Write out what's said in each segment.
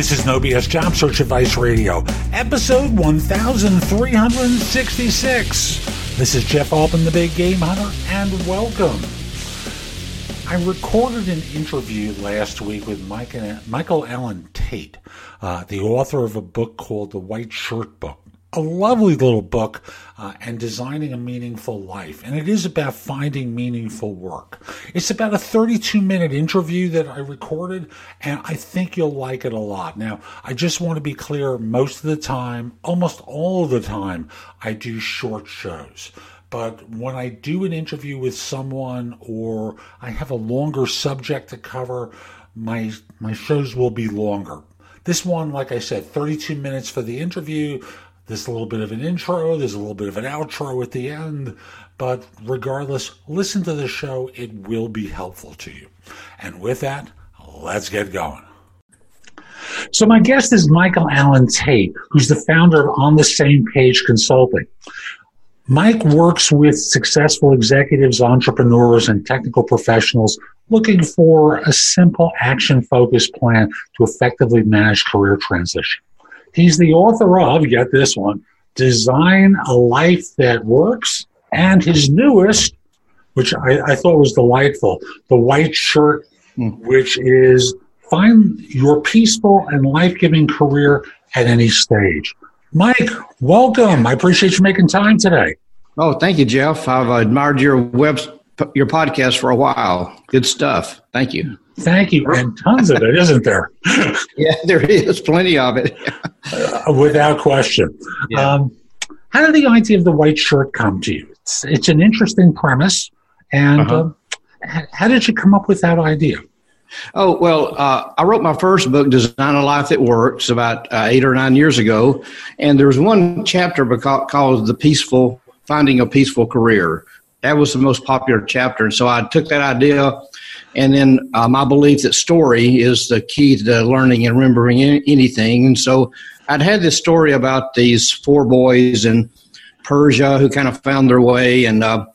This is No BS Job Search Advice Radio, episode 1366. This is Jeff Altman, the Big Game Hunter, and welcome. I recorded an interview last week with Michael Allen Tate, uh, the author of a book called The White Shirt Book a lovely little book uh, and designing a meaningful life. And it is about finding meaningful work. It's about a 32 minute interview that I recorded, and I think you'll like it a lot. Now, I just want to be clear most of the time, almost all of the time, I do short shows. But when I do an interview with someone or I have a longer subject to cover, my my shows will be longer. This one, like I said, 32 minutes for the interview, there's a little bit of an intro, there's a little bit of an outro at the end, but regardless, listen to the show. It will be helpful to you. And with that, let's get going. So, my guest is Michael Allen Tate, who's the founder of On the Same Page Consulting. Mike works with successful executives, entrepreneurs, and technical professionals looking for a simple action focused plan to effectively manage career transition. He's the author of, get this one, Design a Life That Works, and his newest, which I, I thought was delightful, The White Shirt, mm. which is Find Your Peaceful and Life Giving Career at Any Stage. Mike, welcome. I appreciate you making time today. Oh, thank you, Jeff. I've admired your web, your podcast for a while. Good stuff. Thank you. Thank you. And tons of it, isn't there? yeah, there is plenty of it. uh, without question. Yeah. Um, how did the idea of the white shirt come to you? It's, it's an interesting premise. And uh-huh. uh, how did you come up with that idea? Oh, well, uh, I wrote my first book, Design a Life That Works, about uh, eight or nine years ago. And there was one chapter called The Peaceful, Finding a Peaceful Career. That was the most popular chapter. And so I took that idea and then my belief that story is the key to learning and remembering anything. And so I'd had this story about these four boys in Persia who kind of found their way and uh,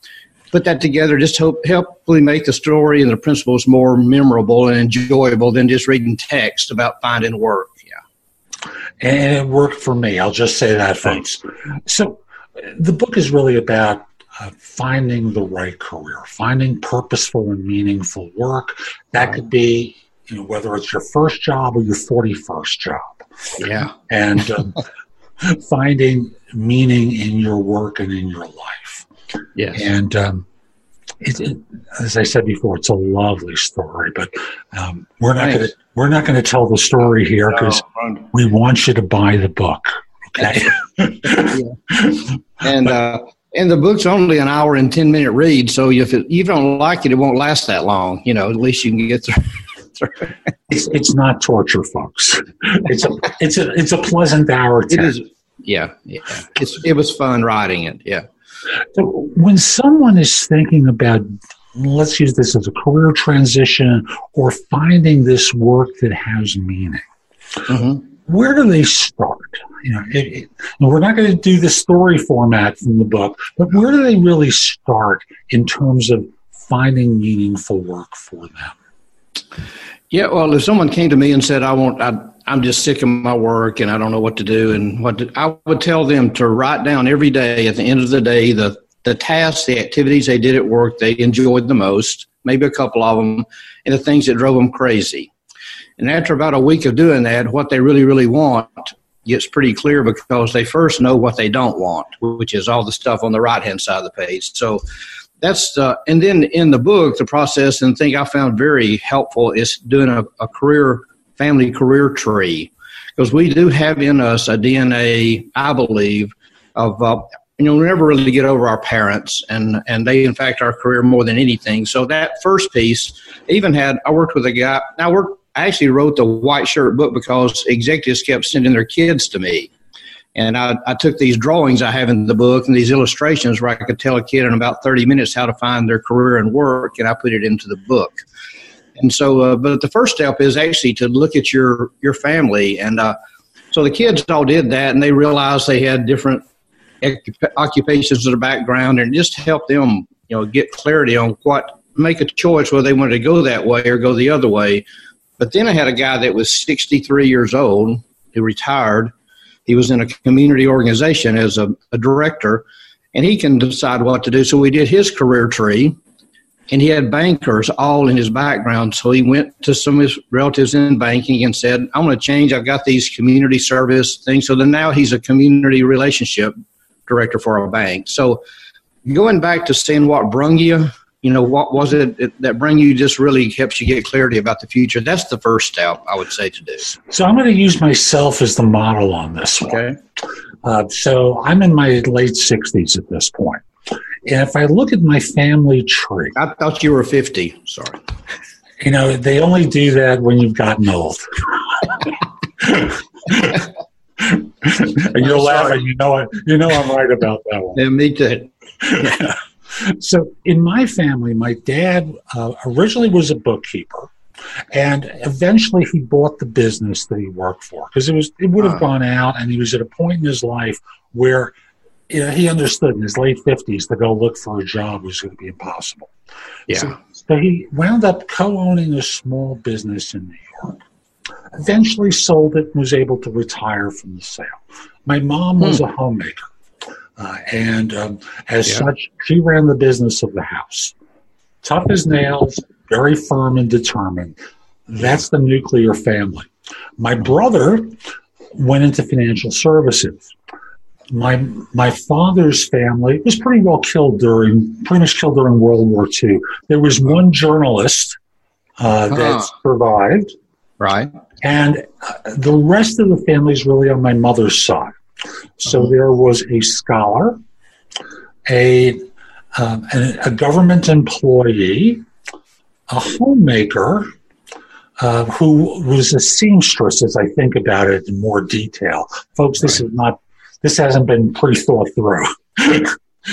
put that together just to help make the story and the principles more memorable and enjoyable than just reading text about finding work. Yeah. And it worked for me. I'll just say that, folks. So the book is really about uh, finding the right career, finding purposeful and meaningful work. That could be, you know, whether it's your first job or your 41st job. Yeah. And um, finding meaning in your work and in your life. Yes. And um, it, it, as I said before, it's a lovely story, but um, we're not going to we're not going to tell the story here because no. we want you to buy the book. Okay. yeah. And uh, and the book's only an hour and 10 minute read so if it, you don't like it it won't last that long you know at least you can get through it's, it's not torture folks. It's a it's a it's a pleasant hour it is yeah yeah. It's, it was fun writing it yeah. So when someone is thinking about let's use this as a career transition or finding this work that has meaning mm-hmm where do they start? You know, it, it, we're not going to do the story format from the book, but where do they really start in terms of finding meaningful work for them? Yeah, well, if someone came to me and said, "I want," I, am just sick of my work and I don't know what to do, and what to, I would tell them to write down every day at the end of the day the the tasks, the activities they did at work they enjoyed the most, maybe a couple of them, and the things that drove them crazy. And after about a week of doing that, what they really, really want gets pretty clear because they first know what they don't want, which is all the stuff on the right hand side of the page. So that's uh, and then in the book, the process and thing I found very helpful is doing a, a career family career tree because we do have in us a DNA, I believe, of uh, you know, we never really get over our parents, and and they impact our career more than anything. So that first piece, even had I worked with a guy. I worked. I actually wrote the white shirt book because executives kept sending their kids to me. And I, I took these drawings I have in the book and these illustrations where I could tell a kid in about 30 minutes how to find their career and work, and I put it into the book. And so, uh, but the first step is actually to look at your your family, and uh, so the kids all did that, and they realized they had different occupations in their background, and just help them, you know, get clarity on what make a choice whether they wanted to go that way or go the other way. But then I had a guy that was 63 years old who retired, he was in a community organization as a, a director, and he can decide what to do. So we did his career tree, and he had bankers all in his background. So he went to some of his relatives in banking and said, "I want to change. I've got these community service things." So then now he's a community relationship director for a bank. So going back to seeing what brung you you know what was it that bring you just really helps you get clarity about the future? That's the first step i would say to do. So i'm going to use myself as the model on this one. Okay. Uh, so i'm in my late 60s at this point. And if i look at my family tree. I thought you were 50 sorry. You know they only do that when you've gotten old. You're laughing. You know you know i'm right about that one. Yeah me too. yeah. So in my family, my dad uh, originally was a bookkeeper, and eventually he bought the business that he worked for because it was it would have uh, gone out, and he was at a point in his life where you know, he understood in his late fifties to go look for a job was going to be impossible. Yeah. So, so he wound up co-owning a small business in New York. Eventually sold it and was able to retire from the sale. My mom was hmm. a homemaker. Uh, and um, as yeah. such, she ran the business of the house. Tough as nails, very firm and determined. That's the nuclear family. My brother went into financial services. My my father's family was pretty well killed during pretty much killed during World War II. There was one journalist uh, that uh-huh. survived, right, and uh, the rest of the family is really on my mother's side. So uh-huh. there was a scholar, a, um, a, a, government employee, a homemaker, uh, who was a seamstress, as I think about it in more detail. Folks, this right. is not, this hasn't been pre thought through.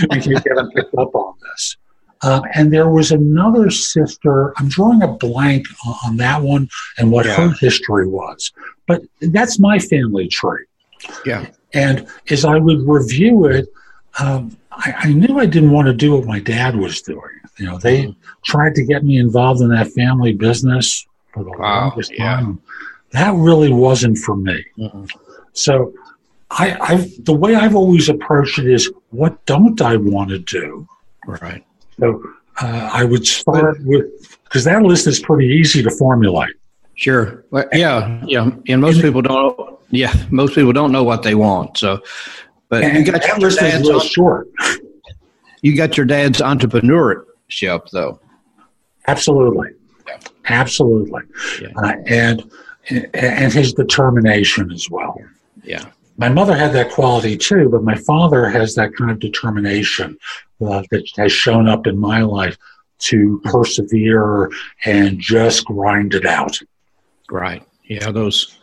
case you haven't picked up on this. Um, and there was another sister. I'm drawing a blank on that one and what yeah. her history was. But that's my family tree. Yeah. And as I would review it, um, I, I, knew I didn't want to do what my dad was doing. You know, they mm-hmm. tried to get me involved in that family business for the wow, longest yeah. time. That really wasn't for me. Mm-hmm. So, I, I, the way I've always approached it is, what don't I want to do? Right. So uh, I would start with because that list is pretty easy to formulate. Sure. Well, yeah. Yeah. And most people don't yeah, most people don't know what they want. So, but and you got your dad's real short. You got your dad's entrepreneurship, though. Absolutely, yeah. absolutely, yeah. Uh, and and his determination as well. Yeah. My mother had that quality too, but my father has that kind of determination uh, that has shown up in my life to persevere and just grind it out. Right. Yeah, those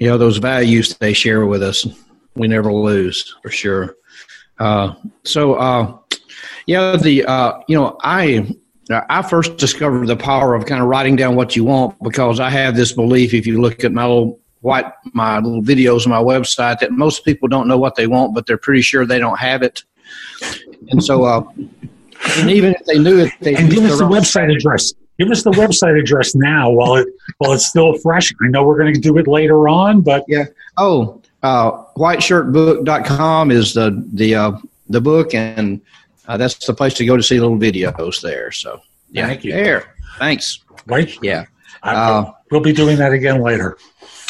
you know those values they share with us we never lose for sure. Uh, so uh, yeah the uh, you know i i first discovered the power of kind of writing down what you want because i have this belief if you look at my little white my little videos on my website that most people don't know what they want but they're pretty sure they don't have it. And so uh, and even if they knew it they and give us the website address give us the website address now while it while it's still fresh. I know we're going to do it later on, but yeah. Oh, uh, whiteshirtbook.com is the the uh, the book, and uh, that's the place to go to see little videos there. So yeah, thank you. There, thanks. Right? Yeah. Uh, we'll be doing that again later.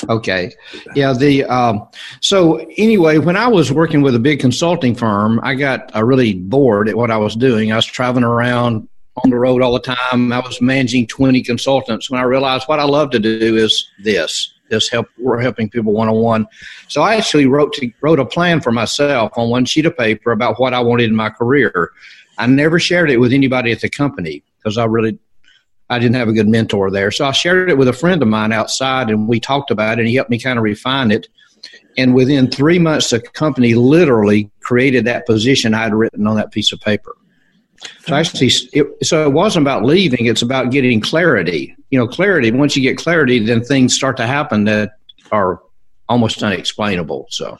Okay. Yeah. The um, so anyway, when I was working with a big consulting firm, I got uh, really bored at what I was doing. I was traveling around on the road all the time. I was managing 20 consultants when I realized what I love to do is this. this help we're helping people one on one. So I actually wrote to, wrote a plan for myself on one sheet of paper about what I wanted in my career. I never shared it with anybody at the company because I really I didn't have a good mentor there. So I shared it with a friend of mine outside, and we talked about it, and he helped me kind of refine it. And within three months, the company literally created that position I had written on that piece of paper. So actually, it, so it wasn't about leaving; it's about getting clarity. You know, clarity. Once you get clarity, then things start to happen that are almost unexplainable. So,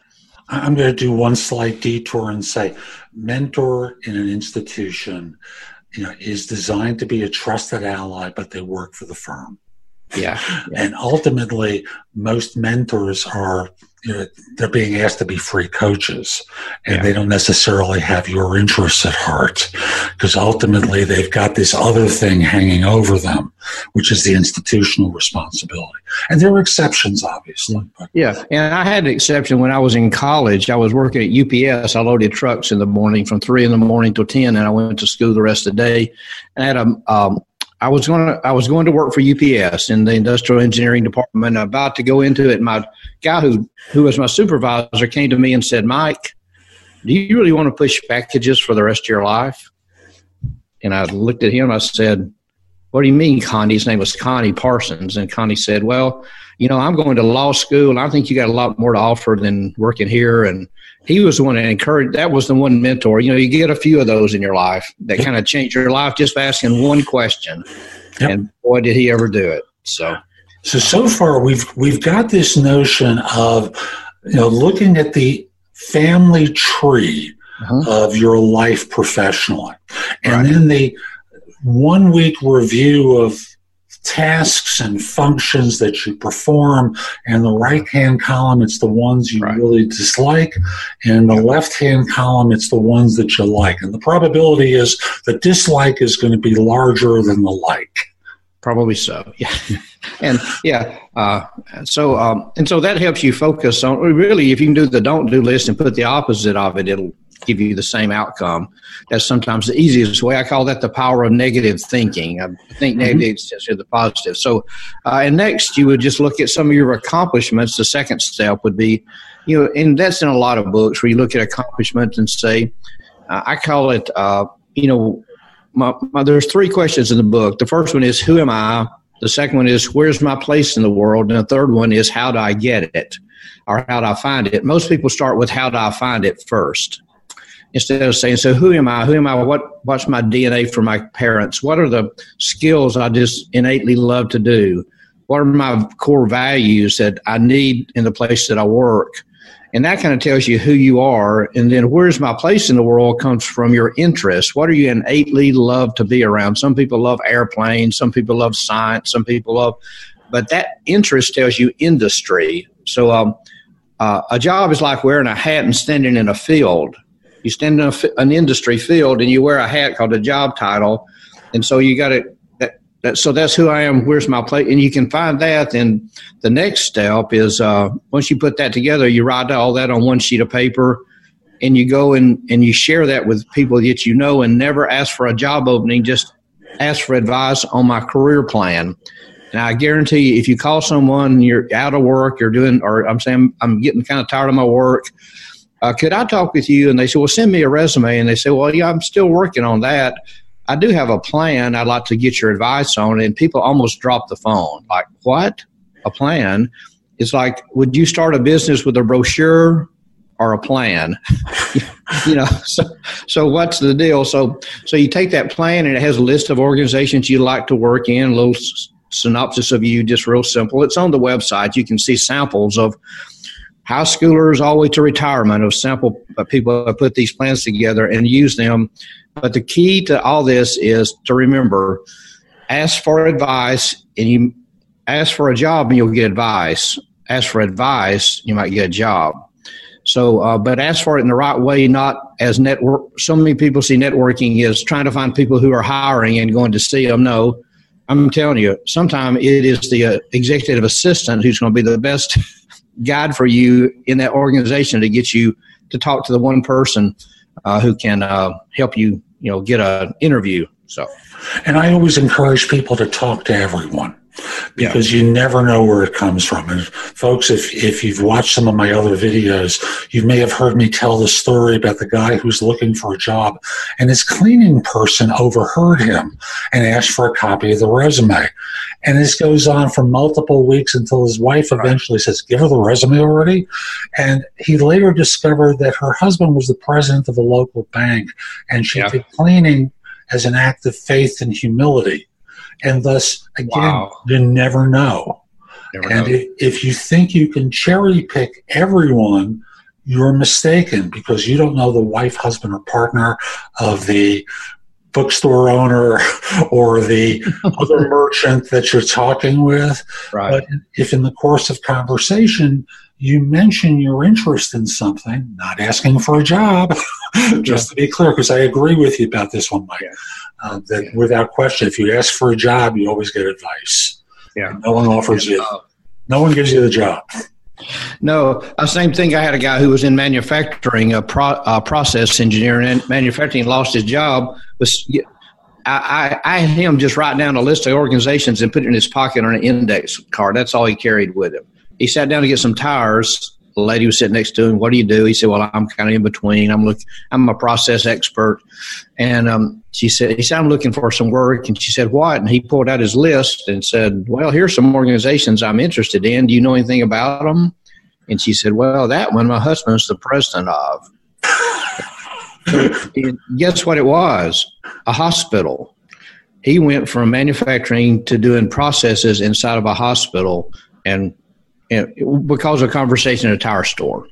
I'm going to do one slight detour and say, mentor in an institution, you know, is designed to be a trusted ally, but they work for the firm. Yeah. yeah. And ultimately, most mentors are you know, they're being asked to be free coaches and yeah. they don't necessarily have your interests at heart because ultimately they've got this other thing hanging over them which is the institutional responsibility. And there are exceptions obviously yeah and i had an exception when i was in college. I was working at ups i loaded trucks in the morning from 3 in the morning till 10 and i went to school the rest of the day. And i had a um, I was going to I was going to work for UPS in the industrial engineering department. About to go into it, my guy who who was my supervisor came to me and said, "Mike, do you really want to push packages for the rest of your life?" And I looked at him. I said, "What do you mean, Connie?" His name was Connie Parsons, and Connie said, "Well, you know, I'm going to law school, and I think you got a lot more to offer than working here." And he was the one that encouraged. That was the one mentor. You know, you get a few of those in your life that kind of change your life just by asking one question. Yep. And boy, did he ever do it! So, so so far we've we've got this notion of you know looking at the family tree uh-huh. of your life professionally, and right. then the one week review of tasks and functions that you perform. And the right hand column, it's the ones you right. really dislike. And the left hand column, it's the ones that you like. And the probability is the dislike is going to be larger than the like. Probably so. Yeah. and yeah. Uh, so, um, and so that helps you focus on really, if you can do the don't do list and put the opposite of it, it'll give you the same outcome. That's sometimes the easiest way. I call that the power of negative thinking. I think mm-hmm. negative is the positive. So, uh, and next you would just look at some of your accomplishments. The second step would be, you know, and that's in a lot of books where you look at accomplishments and say, uh, I call it, uh, you know, my, my, there's three questions in the book. The first one is, who am I? The second one is, where's my place in the world? And the third one is, how do I get it? Or how do I find it? Most people start with, how do I find it first? Instead of saying, "So who am I? Who am I? What what's my DNA for my parents? What are the skills I just innately love to do? What are my core values that I need in the place that I work?" And that kind of tells you who you are. And then where's my place in the world comes from your interests. What are you innately love to be around? Some people love airplanes. Some people love science. Some people love, but that interest tells you industry. So um, uh, a job is like wearing a hat and standing in a field you stand in a, an industry field and you wear a hat called a job title, and so you got to. That, that, so that's who I am. Where's my place? And you can find that. And the next step is uh, once you put that together, you write all that on one sheet of paper, and you go and and you share that with people that you know, and never ask for a job opening. Just ask for advice on my career plan. Now I guarantee you, if you call someone, you're out of work, you're doing, or I'm saying I'm getting kind of tired of my work uh, could I talk with you? And they said, well, send me a resume. And they said, well, yeah, I'm still working on that. I do have a plan I'd like to get your advice on. It. And people almost drop the phone. Like, what? A plan? It's like, would you start a business with a brochure or a plan? you know, so, so what's the deal? So, so you take that plan and it has a list of organizations you'd like to work in, a little synopsis of you, just real simple. It's on the website. You can see samples of high schoolers all the way to retirement of sample people that put these plans together and use them. But the key to all this is to remember ask for advice and you ask for a job and you'll get advice. Ask for advice, you might get a job. So, uh, but ask for it in the right way, not as network. So many people see networking as trying to find people who are hiring and going to see them. No, I'm telling you, sometimes it is the uh, executive assistant who's going to be the best guide for you in that organization to get you to talk to the one person uh, who can uh, help you, you know, get an interview. So, and I always encourage people to talk to everyone because yeah. you never know where it comes from. And folks, if, if you've watched some of my other videos, you may have heard me tell the story about the guy who's looking for a job and his cleaning person overheard him and asked for a copy of the resume. And this goes on for multiple weeks until his wife eventually says, give her the resume already. And he later discovered that her husband was the president of a local bank and she yeah. did cleaning as an act of faith and humility and thus again wow. you never know never and know. if you think you can cherry pick everyone you're mistaken because you don't know the wife husband or partner of the bookstore owner or the other merchant that you're talking with right. but if in the course of conversation you mention your interest in something not asking for a job just to be clear because i agree with you about this one mike yeah uh, that yeah. without question, if you ask for a job, you always get advice. Yeah. And no one offers you, no one gives you the job. No, uh, same thing. I had a guy who was in manufacturing, a, pro, a process engineer in manufacturing, lost his job. Was I, I, I had him just write down a list of organizations and put it in his pocket on an index card. That's all he carried with him. He sat down to get some tires lady was sitting next to him. What do you do? He said, "Well, I'm kind of in between. I'm look, I'm a process expert." And um, she said, "He said I'm looking for some work." And she said, "What?" And he pulled out his list and said, "Well, here's some organizations I'm interested in. Do you know anything about them?" And she said, "Well, that one my husband's the president of." guess what it was? A hospital. He went from manufacturing to doing processes inside of a hospital and because of a conversation at a tire store.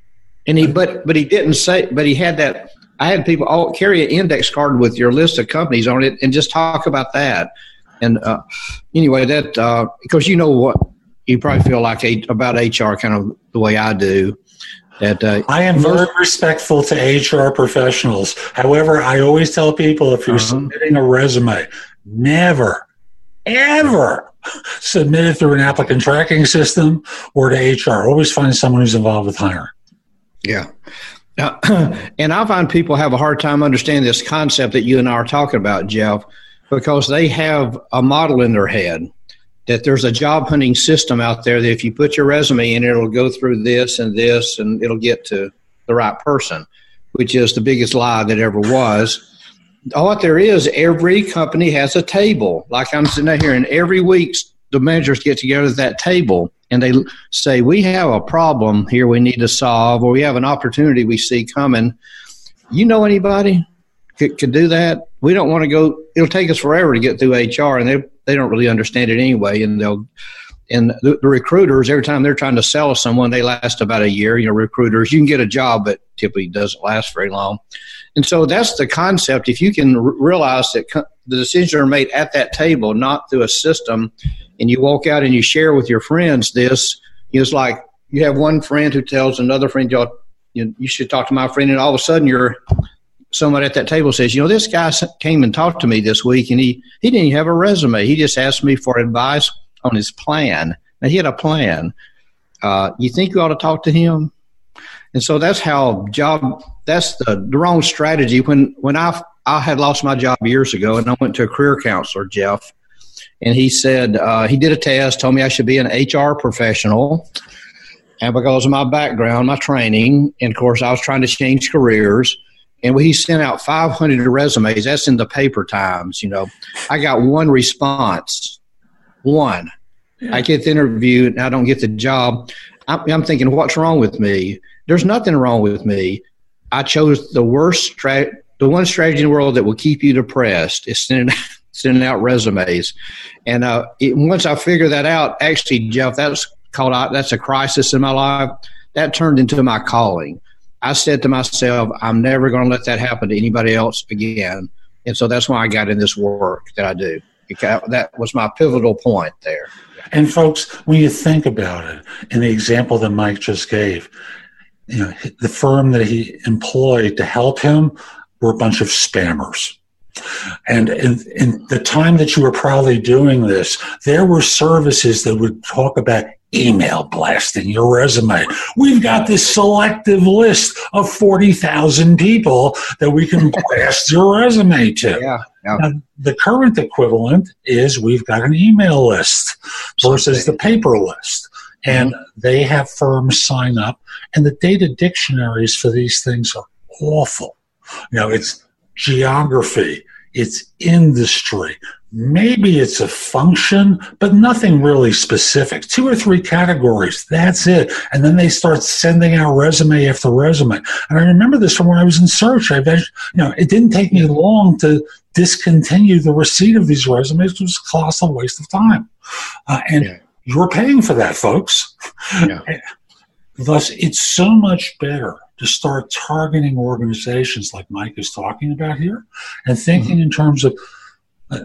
And he, but, but he didn't say, but he had that. I had people all carry an index card with your list of companies on it and just talk about that. And uh, anyway, that uh, because you know what you probably feel like a, about HR kind of the way I do. That uh, I am very respectful to HR professionals. However, I always tell people if you're uh-huh. submitting a resume, never, ever submitted through an applicant tracking system or to HR. Always find someone who's involved with hiring. Yeah. Now, and I find people have a hard time understanding this concept that you and I are talking about, Jeff, because they have a model in their head that there's a job hunting system out there that if you put your resume in, it'll go through this and this and it'll get to the right person, which is the biggest lie that ever was what there is, every company has a table. Like I'm sitting out here, and every week the managers get together at that table and they say, We have a problem here we need to solve, or we have an opportunity we see coming. You know anybody could, could do that? We don't want to go, it'll take us forever to get through HR, and they, they don't really understand it anyway. And they'll, and the, the, recruiters, every time they're trying to sell someone, they last about a year. You know, recruiters, you can get a job, but typically doesn't last very long. And so that's the concept. If you can r- realize that co- the decisions are made at that table, not through a system, and you walk out and you share with your friends this, you it's like you have one friend who tells another friend, you, know, you should talk to my friend, and all of a sudden you're someone at that table says, you know, this guy came and talked to me this week, and he he didn't have a resume. He just asked me for advice on his plan. Now he had a plan. Uh, you think you ought to talk to him? And so that's how job that's the, the wrong strategy. When when I I had lost my job years ago, and I went to a career counselor, Jeff, and he said uh, he did a test, told me I should be an HR professional, and because of my background, my training, and of course I was trying to change careers. And he sent out 500 resumes. That's in the paper times, you know. I got one response. One. Yeah. I get the interview and I don't get the job. I'm, I'm thinking, what's wrong with me? There's nothing wrong with me. I chose the worst strat, the one strategy in the world that will keep you depressed is sending sending out resumes. And uh, it, once I figured that out, actually, Jeff, that's called out, that's a crisis in my life. That turned into my calling. I said to myself, I'm never going to let that happen to anybody else again. And so that's why I got in this work that I do. That was my pivotal point there. And folks, when you think about it, in the example that Mike just gave, you know, the firm that he employed to help him were a bunch of spammers. And in, in, the time that you were probably doing this, there were services that would talk about email blasting your resume. We've got this selective list of 40,000 people that we can blast your resume to. Yeah, Yeah. Now, the current equivalent is we've got an email list versus the paper list. And mm-hmm. they have firms sign up, and the data dictionaries for these things are awful. You know, it's geography, it's industry, maybe it's a function, but nothing really specific. Two or three categories, that's it. And then they start sending out resume after resume. And I remember this from when I was in search. I, you know, it didn't take me long to discontinue the receipt of these resumes. It was a colossal waste of time. Uh, and yeah. you're paying for that, folks. Yeah. Thus, it's so much better to start targeting organizations like Mike is talking about here and thinking mm-hmm. in terms of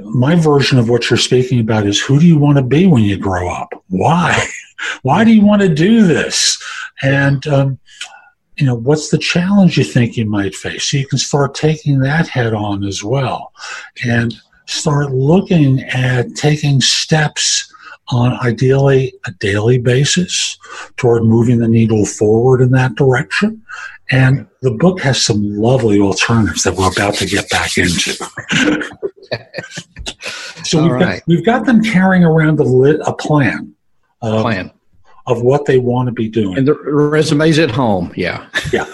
my version of what you're speaking about is who do you want to be when you grow up? Why? Why do you want to do this? And, um, you know, what's the challenge you think you might face? So you can start taking that head on as well and start looking at taking steps on ideally a daily basis toward moving the needle forward in that direction. And the book has some lovely alternatives that we're about to get back into. so we've, right. got, we've got them carrying around a, lit, a plan. Of, plan. Of what they want to be doing. And the resumes at home, yeah. Yeah.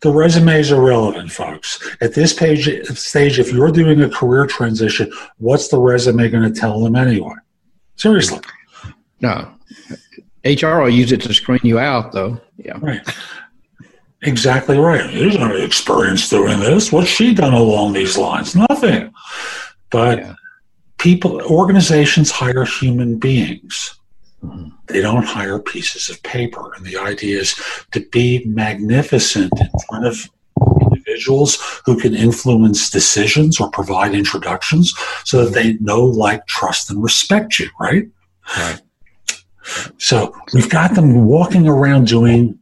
the resumes are relevant, folks. At this page, stage, if you're doing a career transition, what's the resume going to tell them anyway? Seriously. No. HR will use it to screen you out, though. Yeah. Right. Exactly right. He's not experience doing this. What's she done along these lines? Nothing. But yeah. people, organizations hire human beings. Mm-hmm. They don't hire pieces of paper. And the idea is to be magnificent in front of individuals who can influence decisions or provide introductions so that they know, like, trust, and respect you, right? Right. So we've got them walking around doing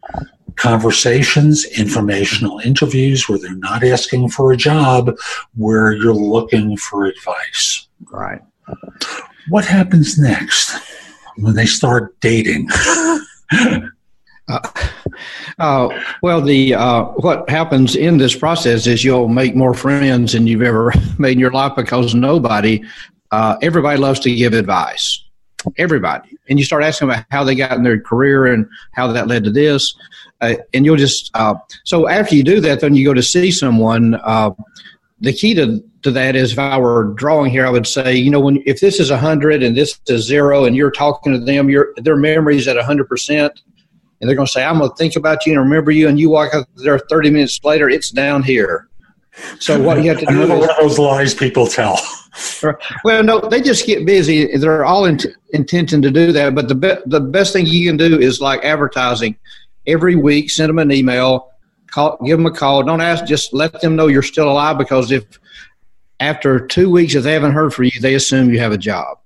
conversations, informational interviews where they're not asking for a job, where you're looking for advice. Right. What happens next when they start dating? Uh, uh, well, the uh, what happens in this process is you'll make more friends than you've ever made in your life because nobody, uh, everybody loves to give advice. Everybody, and you start asking about how they got in their career and how that led to this, uh, and you'll just uh, so after you do that, then you go to see someone. the key to to that is if I were drawing here, I would say, you know, when if this is hundred and this is zero, and you're talking to them, your their memories at hundred percent and they're going to say, I'm going to think about you and remember you. And you walk out there 30 minutes later, it's down here. So what you have to do Another is, those lies people tell. Well, no, they just get busy. They're all in, intention to do that. But the be, the best thing you can do is like advertising. Every week, send them an email, call, give them a call. Don't ask, just let them know you're still alive because if after two weeks, if they haven't heard from you, they assume you have a job.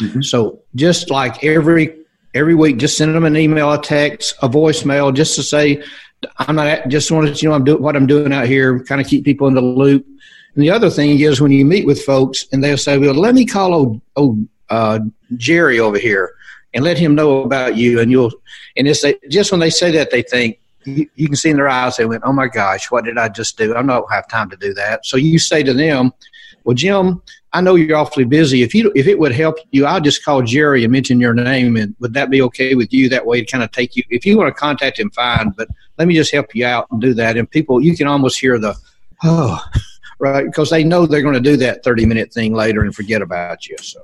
Mm-hmm. So just like every every week, just send them an email, a text, a voicemail, just to say, I'm not just wanted to you know I'm doing what I'm doing out here, kind of keep people in the loop. And the other thing is when you meet with folks and they'll say, "Well, let me call old, old uh, Jerry over here and let him know about you," and you'll and it's just when they say that they think you, you can see in their eyes they went, "Oh my gosh, what did I just do? I don't have time to do that." So you say to them, "Well, Jim, I know you're awfully busy. If you if it would help you, I'll just call Jerry and mention your name, and would that be okay with you? That way, to kind of take you. If you want to contact him, fine. But let me just help you out and do that. And people, you can almost hear the oh, right, because they know they're going to do that thirty minute thing later and forget about you. So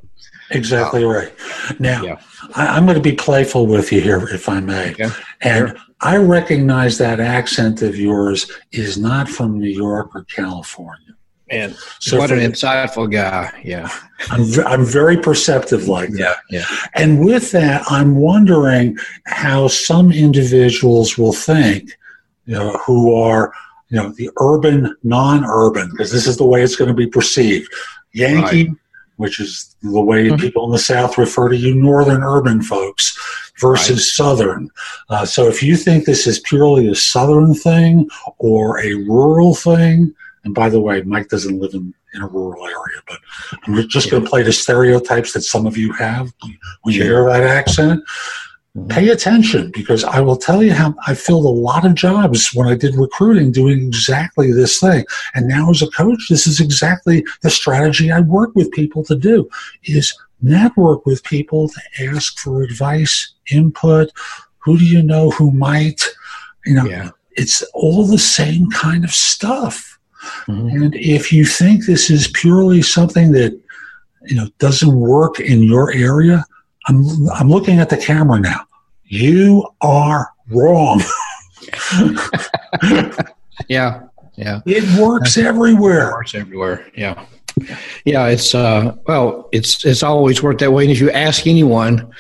exactly uh, right. Now, yeah. I, am going to be playful with you here, if I may, okay. and. Sure. I recognize that accent of yours is not from New York or California. And so what an insightful guy. Yeah. I'm, I'm very perceptive like that. Yeah, yeah. And with that, I'm wondering how some individuals will think, you know, who are, you know, the urban, non-urban, because this is the way it's going to be perceived. Yankee, right. which is the way mm-hmm. people in the South refer to you, northern urban folks versus right. southern. Uh, so if you think this is purely a southern thing or a rural thing, and by the way, Mike doesn't live in, in a rural area, but I'm just going to play the stereotypes that some of you have when you hear that accent. Pay attention because I will tell you how I filled a lot of jobs when I did recruiting doing exactly this thing. And now as a coach, this is exactly the strategy I work with people to do is network with people to ask for advice, input. Who do you know who might? You know, yeah. it's all the same kind of stuff. Mm-hmm. And if you think this is purely something that you know doesn't work in your area, I'm I'm looking at the camera now. You are wrong. yeah, yeah. It works everywhere. It works everywhere. Yeah. Yeah, it's uh well, it's it's always worked that way. And if you ask anyone,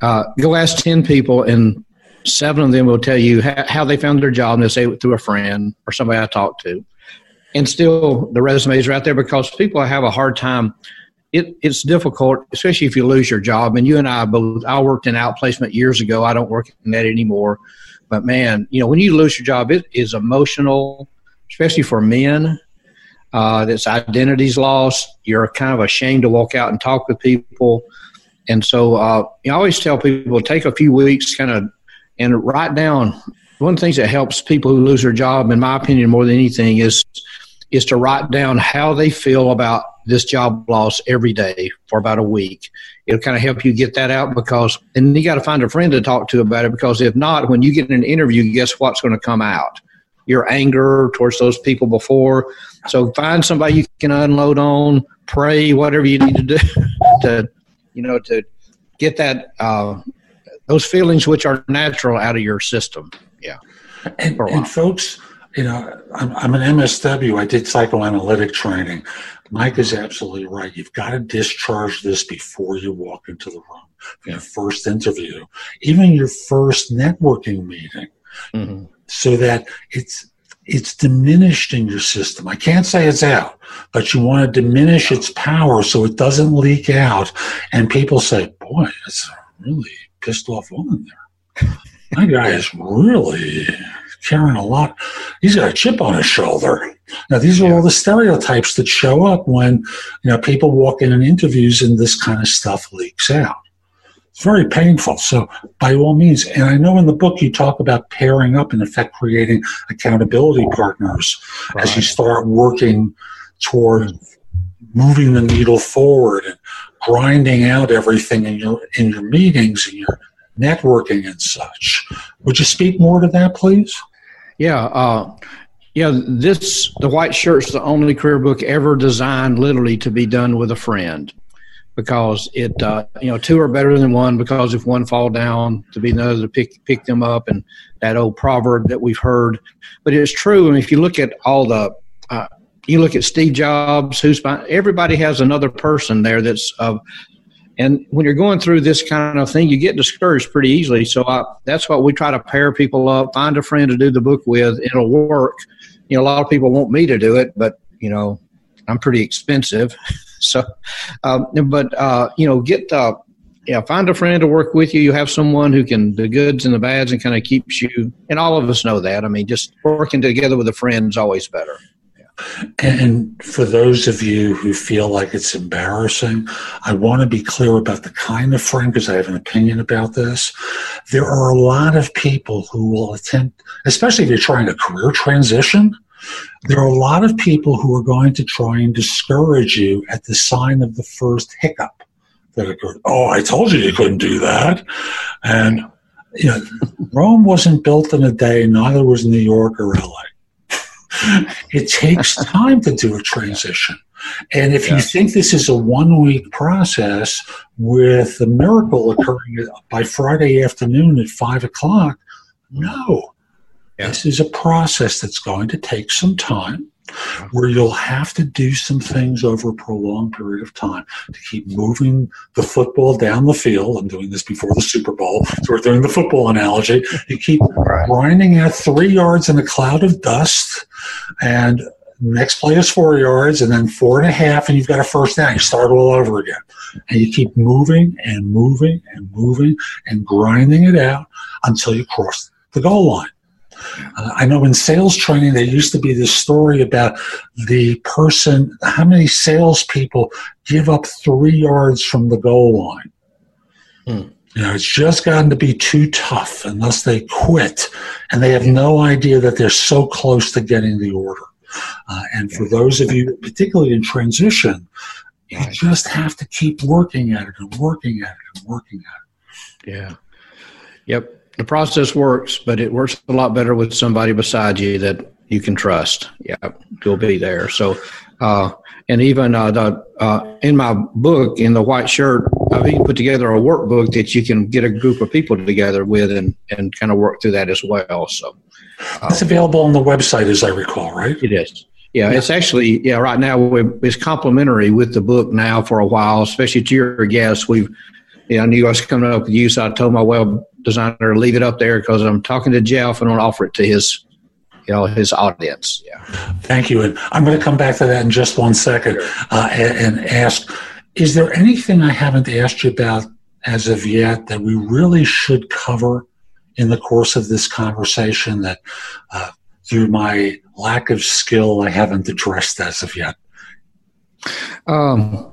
uh, go ask ten people, and seven of them will tell you how, how they found their job, and they say it through a friend or somebody I talked to. And still, the resumes are out there because people have a hard time it, it's difficult, especially if you lose your job. And you and I both, I worked in outplacement years ago. I don't work in that anymore. But man, you know, when you lose your job, it is emotional, especially for men. Uh, that's identity's lost. You're kind of ashamed to walk out and talk with people. And so uh, I always tell people take a few weeks kind of and write down. One of the things that helps people who lose their job, in my opinion, more than anything, is is to write down how they feel about this job loss every day for about a week. It'll kind of help you get that out because, and you got to find a friend to talk to about it because if not, when you get an interview, guess what's going to come out? Your anger towards those people before. So find somebody you can unload on, pray, whatever you need to do to, you know, to get that, uh, those feelings which are natural out of your system. Yeah. And, and folks, you know, I'm, I'm, an MSW. I did psychoanalytic training. Mike is absolutely right. You've got to discharge this before you walk into the room. Your first interview, even your first networking meeting, mm-hmm. so that it's it's diminished in your system. I can't say it's out, but you want to diminish its power so it doesn't leak out. And people say, "Boy, it's a really pissed off woman there. My guy is really carrying a lot. He's got a chip on his shoulder." Now, these are yeah. all the stereotypes that show up when you know people walk in in interviews and this kind of stuff leaks out. It's very painful. So, by all means, and I know in the book you talk about pairing up, in effect, creating accountability partners right. as you start working toward moving the needle forward and grinding out everything in your in your meetings and your networking and such. Would you speak more to that, please? Yeah, uh, yeah, this the white shirt's the only career book ever designed literally to be done with a friend because it uh, you know two are better than one because if one fall down to be another to pick pick them up and that old proverb that we've heard. But it's true I mean, if you look at all the uh, you look at Steve Jobs who's everybody has another person there that's uh, and when you're going through this kind of thing, you get discouraged pretty easily. So I, that's what we try to pair people up, find a friend to do the book with. It'll work. You know, a lot of people want me to do it, but you know, I'm pretty expensive. so, um, but uh, you know, get uh, yeah, find a friend to work with you. You have someone who can the goods and the bads and kind of keeps you. And all of us know that. I mean, just working together with a friend is always better. And for those of you who feel like it's embarrassing, I want to be clear about the kind of friend because I have an opinion about this. There are a lot of people who will attempt, especially if you're trying a career transition, there are a lot of people who are going to try and discourage you at the sign of the first hiccup that occurred. Oh, I told you you couldn't do that. And, you know, Rome wasn't built in a day, neither was New York or LA it takes time to do a transition. And if yeah. you think this is a one week process with the miracle occurring by Friday afternoon at five o'clock, no. Yeah. This is a process that's going to take some time where you'll have to do some things over a prolonged period of time to keep moving the football down the field. I'm doing this before the Super Bowl, so we're doing the football analogy. You keep right. grinding out three yards in a cloud of dust, and next play is four yards, and then four and a half, and you've got a first down. You start all over again. And you keep moving and moving and moving and grinding it out until you cross the goal line. Uh, I know in sales training, there used to be this story about the person, how many salespeople give up three yards from the goal line. Hmm. You know, it's just gotten to be too tough unless they quit and they have no idea that they're so close to getting the order. Uh, and for those of you, particularly in transition, you just have to keep working at it and working at it and working at it. Yeah. Yep. The process works, but it works a lot better with somebody beside you that you can trust. Yeah, you'll be there. So, uh, and even uh, the, uh, in my book, in the white shirt, I've even put together a workbook that you can get a group of people together with and, and kind of work through that as well. So it's available on the website, as I recall, right? It is. Yeah, yeah. it's actually yeah. Right now, it's complimentary with the book now for a while, especially to your guests. We've, you know, I knew I was coming up with you, so I told my web designer leave it up there because I'm talking to Jeff and I'll offer it to his you know his audience. Yeah. Thank you, and I'm going to come back to that in just one second uh, and, and ask: Is there anything I haven't asked you about as of yet that we really should cover in the course of this conversation that, uh, through my lack of skill, I haven't addressed as of yet? Um,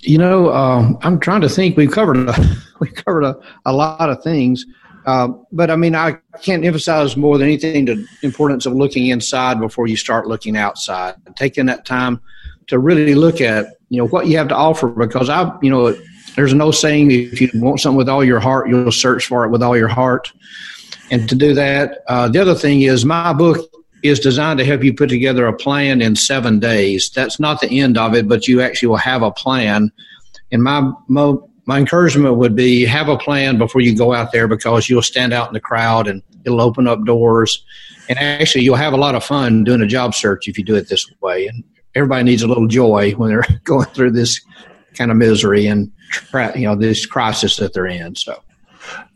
you know, um, I'm trying to think. We've covered a, we covered a, a lot of things. Uh, but I mean, I can't emphasize more than anything the importance of looking inside before you start looking outside, taking that time to really look at you know what you have to offer. Because I, you know, there's no saying if you want something with all your heart, you'll search for it with all your heart. And to do that, uh, the other thing is my book is designed to help you put together a plan in seven days. That's not the end of it, but you actually will have a plan. And my mo- my encouragement would be have a plan before you go out there because you'll stand out in the crowd and it'll open up doors. And actually, you'll have a lot of fun doing a job search if you do it this way. And everybody needs a little joy when they're going through this kind of misery and you know this crisis that they're in. So.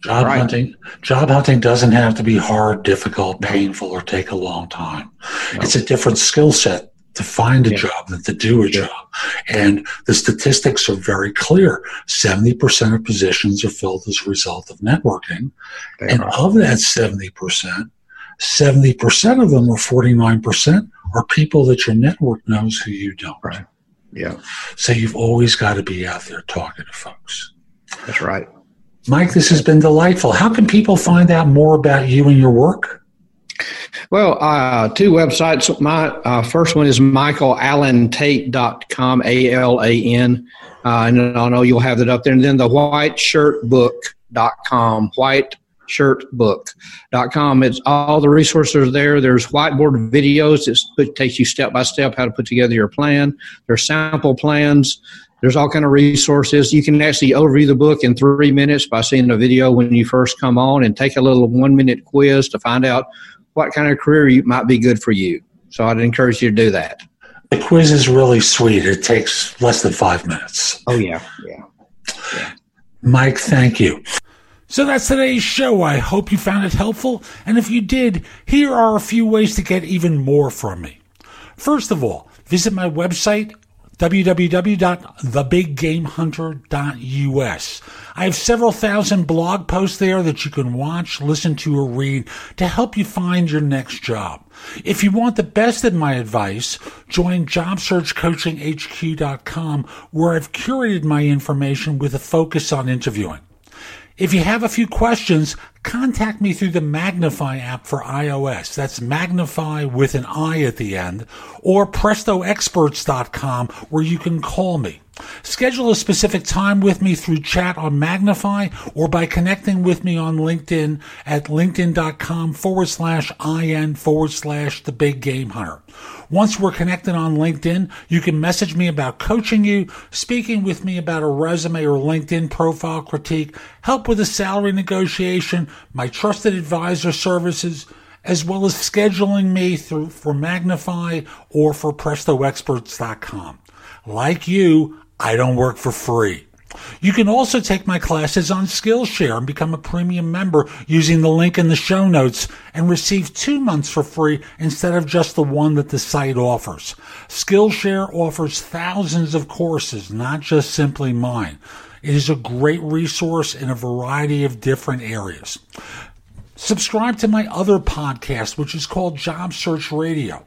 Job right. hunting, job hunting doesn't have to be hard, difficult, painful, or take a long time. No. It's a different skill set to find a yeah. job than to do a job. And the statistics are very clear. 70% of positions are filled as a result of networking. They and are. of that 70%, 70% of them or 49% are people that your network knows who you don't. Right. Yeah. So you've always got to be out there talking to folks. That's right. Mike, this has been delightful. How can people find out more about you and your work? Well, uh, two websites. My uh, first one is michaelalantate.com, A L A N. Uh, and I know you'll have that up there. And then the whiteshirtbook.com, whiteshirtbook.com. It's all the resources there. There's whiteboard videos that takes you step by step how to put together your plan. There's sample plans. There's all kind of resources. You can actually overview the book in three minutes by seeing a video when you first come on and take a little one minute quiz to find out what kind of career you, might be good for you. So I'd encourage you to do that. The quiz is really sweet. It takes less than five minutes. Oh, yeah. Yeah. yeah. Mike, thank you. So that's today's show. I hope you found it helpful. And if you did, here are a few ways to get even more from me. First of all, visit my website, www.thebiggamehunter.us. I have several thousand blog posts there that you can watch, listen to, or read to help you find your next job. If you want the best of my advice, join JobSearchCoachingHQ.com where I've curated my information with a focus on interviewing. If you have a few questions, contact me through the Magnifi app for iOS. That's Magnifi with an I at the end, or PrestoExperts.com where you can call me. Schedule a specific time with me through chat on Magnifi or by connecting with me on LinkedIn at linkedin.com forward slash IN forward slash the big game hunter. Once we're connected on LinkedIn, you can message me about coaching you, speaking with me about a resume or LinkedIn profile critique, help with a salary negotiation, my trusted advisor services, as well as scheduling me through for Magnifi or for PrestoExperts.com. Like you, I don't work for free. You can also take my classes on Skillshare and become a premium member using the link in the show notes and receive two months for free instead of just the one that the site offers. Skillshare offers thousands of courses, not just simply mine. It is a great resource in a variety of different areas. Subscribe to my other podcast, which is called Job Search Radio.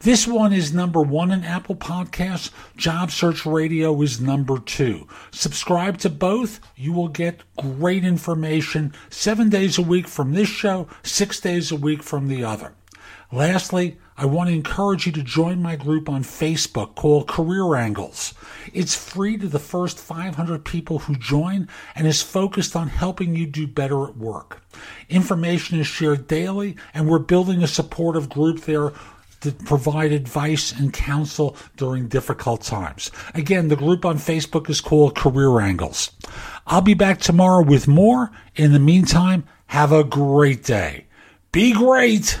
This one is number one in Apple Podcasts. Job Search Radio is number two. Subscribe to both. You will get great information seven days a week from this show, six days a week from the other. Lastly, I want to encourage you to join my group on Facebook called Career Angles. It's free to the first 500 people who join and is focused on helping you do better at work. Information is shared daily, and we're building a supportive group there to provide advice and counsel during difficult times. Again, the group on Facebook is called Career Angles. I'll be back tomorrow with more. In the meantime, have a great day. Be great!